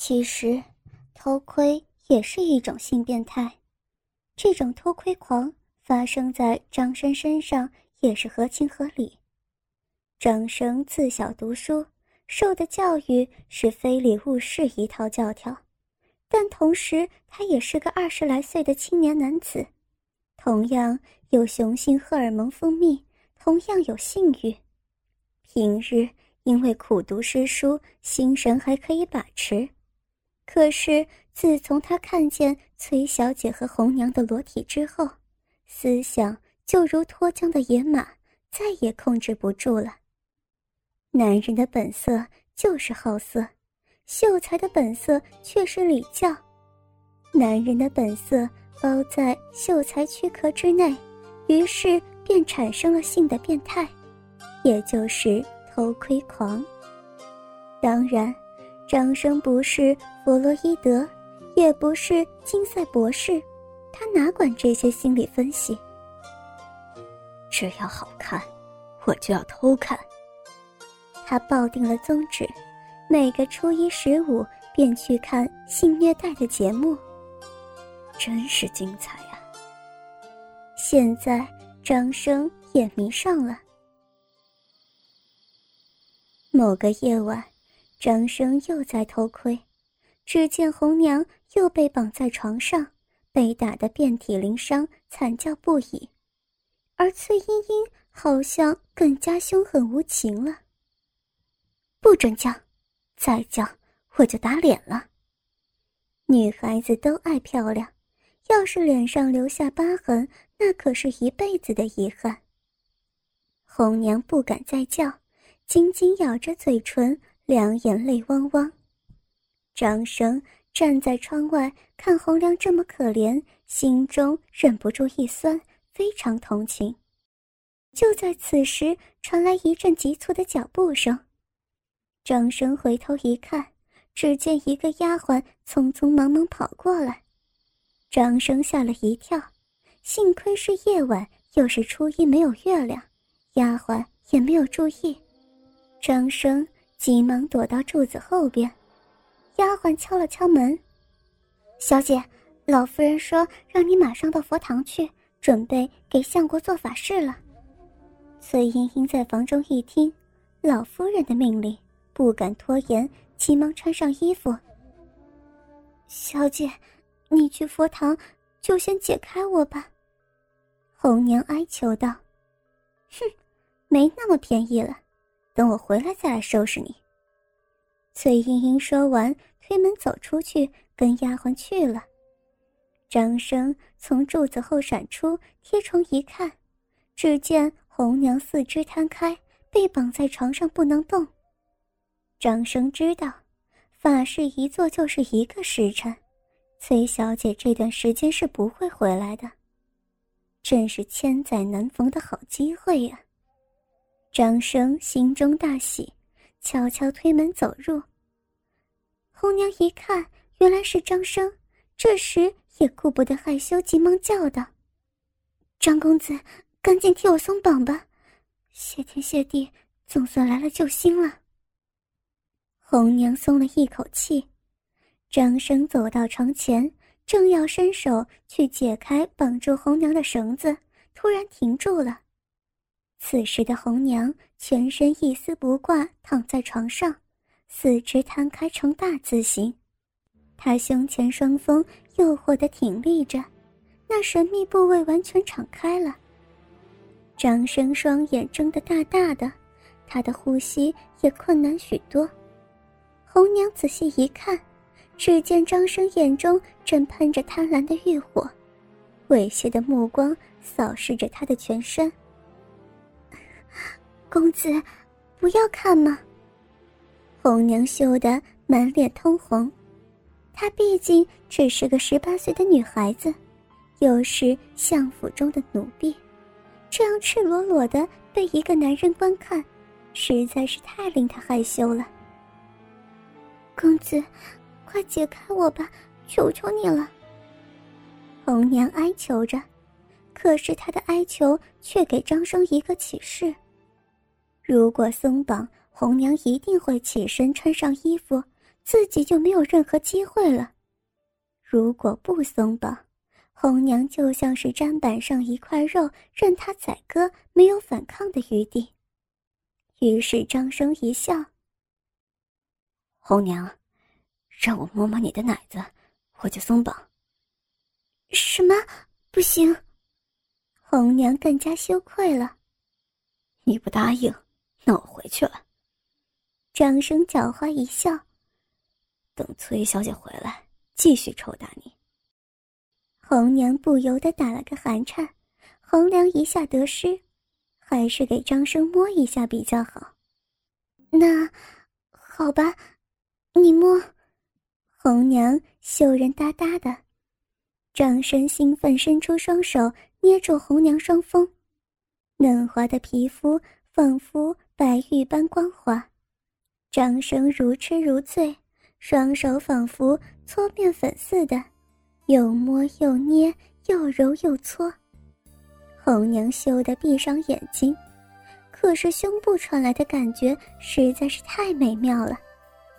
其实，偷窥也是一种性变态。这种偷窥狂发生在张生身上也是合情合理。张生自小读书，受的教育是非礼勿视一套教条，但同时他也是个二十来岁的青年男子，同样有雄性荷尔蒙分泌，同样有性欲。平日因为苦读诗书，心神还可以把持。可是，自从他看见崔小姐和红娘的裸体之后，思想就如脱缰的野马，再也控制不住了。男人的本色就是好色，秀才的本色却是礼教。男人的本色包在秀才躯壳之内，于是便产生了性的变态，也就是偷窥狂。当然。张生不是弗洛伊德，也不是金赛博士，他哪管这些心理分析？只要好看，我就要偷看。他抱定了宗旨，每个初一十五便去看性虐待的节目，真是精彩呀！现在张生也迷上了。某个夜晚。张生又在偷窥，只见红娘又被绑在床上，被打得遍体鳞伤，惨叫不已。而崔莺莺好像更加凶狠无情了。不准叫，再叫我就打脸了。女孩子都爱漂亮，要是脸上留下疤痕，那可是一辈子的遗憾。红娘不敢再叫，紧紧咬着嘴唇。两眼泪汪汪，张生站在窗外看红娘这么可怜，心中忍不住一酸，非常同情。就在此时，传来一阵急促的脚步声。张生回头一看，只见一个丫鬟匆匆忙忙跑过来。张生吓了一跳，幸亏是夜晚，又是初一，没有月亮，丫鬟也没有注意。张生。急忙躲到柱子后边，丫鬟敲了敲门：“小姐，老夫人说让你马上到佛堂去，准备给相国做法事了。”崔莺莺在房中一听，老夫人的命令，不敢拖延，急忙穿上衣服。小姐，你去佛堂，就先解开我吧。”红娘哀求道。“哼，没那么便宜了。”等我回来再来收拾你。崔莺莺说完，推门走出去，跟丫鬟去了。张生从柱子后闪出，贴床一看，只见红娘四肢摊开，被绑在床上不能动。张生知道，法事一做就是一个时辰，崔小姐这段时间是不会回来的，真是千载难逢的好机会呀！张生心中大喜，悄悄推门走入。红娘一看，原来是张生，这时也顾不得害羞，急忙叫道：“张公子，赶紧替我松绑吧！谢天谢地，总算来了救星了。”红娘松了一口气。张生走到床前，正要伸手去解开绑住红娘的绳子，突然停住了。此时的红娘全身一丝不挂，躺在床上，四肢摊开成大字形。她胸前双峰诱惑的挺立着，那神秘部位完全敞开了。张生双眼睁得大大的，他的呼吸也困难许多。红娘仔细一看，只见张生眼中正喷着贪婪的欲火，猥亵的目光扫视着他的全身。公子，不要看嘛！红娘羞得满脸通红，她毕竟只是个十八岁的女孩子，又是相府中的奴婢，这样赤裸裸的被一个男人观看，实在是太令她害羞了。公子，快解开我吧，求求你了！红娘哀求着，可是她的哀求却给张生一个启示。如果松绑，红娘一定会起身穿上衣服，自己就没有任何机会了。如果不松绑，红娘就像是砧板上一块肉，任他宰割，没有反抗的余地。于是张生一笑：“红娘，让我摸摸你的奶子，我就松绑。”什么？不行！红娘更加羞愧了。你不答应，那我回去了。张生狡猾一笑。等崔小姐回来，继续抽打你。红娘不由得打了个寒颤，衡量一下得失，还是给张生摸一下比较好。那，好吧，你摸。红娘羞人答答的。张生兴奋，伸出双手捏住红娘双峰，嫩滑的皮肤仿佛白玉般光滑。张生如痴如醉，双手仿佛搓面粉似的。又摸又捏，又揉又搓，红娘羞得闭上眼睛，可是胸部传来的感觉实在是太美妙了，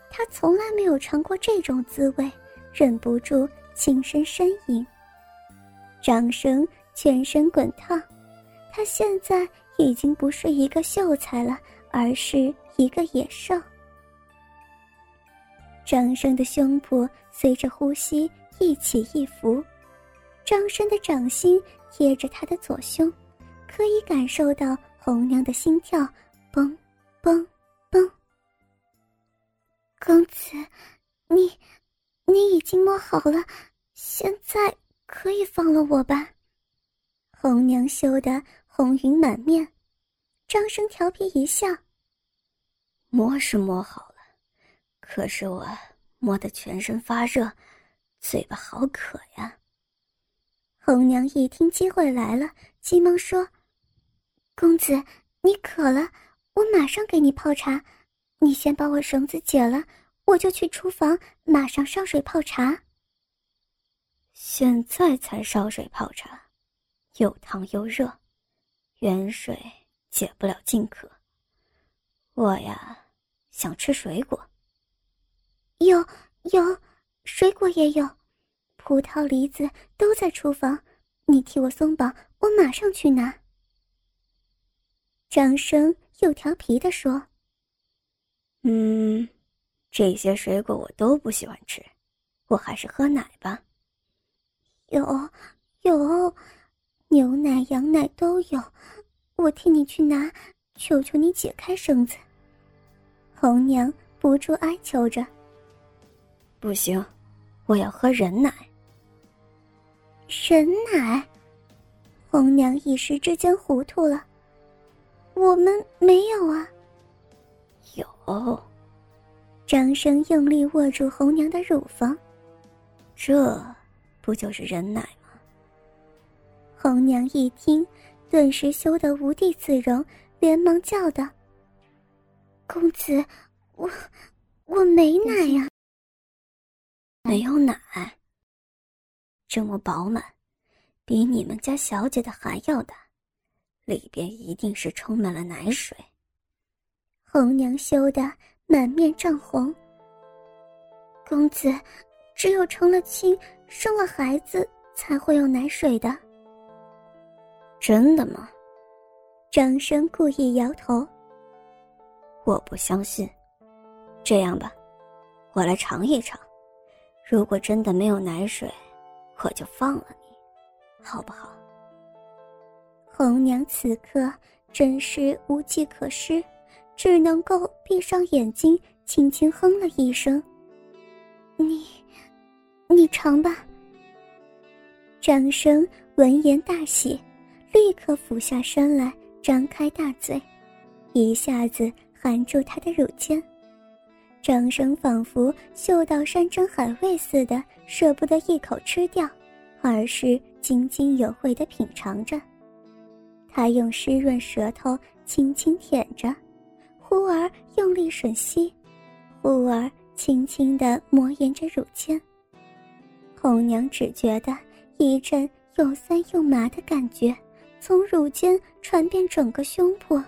她从来没有尝过这种滋味，忍不住轻声呻吟。张生全身滚烫，他现在已经不是一个秀才了，而是一个野兽。张生的胸脯随着呼吸。一起一伏，张生的掌心贴着他的左胸，可以感受到红娘的心跳，嘣，嘣，嘣。公子，你，你已经摸好了，现在可以放了我吧？红娘羞得红云满面，张生调皮一笑。摸是摸好了，可是我摸得全身发热。嘴巴好渴呀！红娘一听机会来了，急忙说：“公子，你渴了，我马上给你泡茶。你先把我绳子解了，我就去厨房马上烧水泡茶。”现在才烧水泡茶，又烫又热，远水解不了近渴。我呀，想吃水果。有有。水果也有，葡萄、梨子都在厨房。你替我松绑，我马上去拿。张生又调皮的说：“嗯，这些水果我都不喜欢吃，我还是喝奶吧。”有，有，牛奶、羊奶都有，我替你去拿。求求你解开绳子。红娘不住哀求着：“不行。”我要喝人奶。人奶，红娘一时之间糊涂了。我们没有啊。有。张生用力握住红娘的乳房，这不就是人奶？红娘一听，顿时羞得无地自容，连忙叫道：“公子，我我没奶呀。”没有奶，这么饱满，比你们家小姐的还要大，里边一定是充满了奶水。红娘羞得满面涨红。公子，只有成了亲，生了孩子，才会有奶水的。真的吗？张生故意摇头。我不相信。这样吧，我来尝一尝。如果真的没有奶水，我就放了你，好不好？红娘此刻真是无计可施，只能够闭上眼睛，轻轻哼了一声：“你，你尝吧。”张生闻言大喜，立刻俯下身来，张开大嘴，一下子含住她的乳尖。张生仿佛嗅到山珍海味似的，舍不得一口吃掉，而是津津有味地品尝着。他用湿润舌头轻轻舔着，忽而用力吮吸，忽而轻轻地磨研着乳尖。红娘只觉得一阵又酸又麻的感觉从乳尖传遍整个胸部。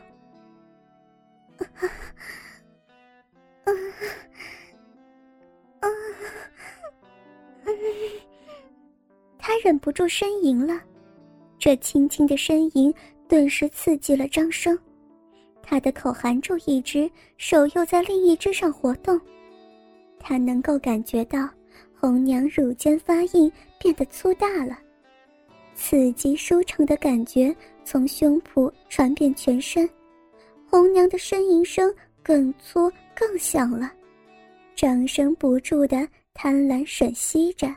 他忍不住呻吟了，这轻轻的呻吟顿时刺激了张生，他的口含住一只手，又在另一只上活动，他能够感觉到红娘乳尖发硬，变得粗大了。刺激舒畅的感觉从胸脯传遍全身，红娘的呻吟声更粗更响了。掌声不住的贪婪吮吸着。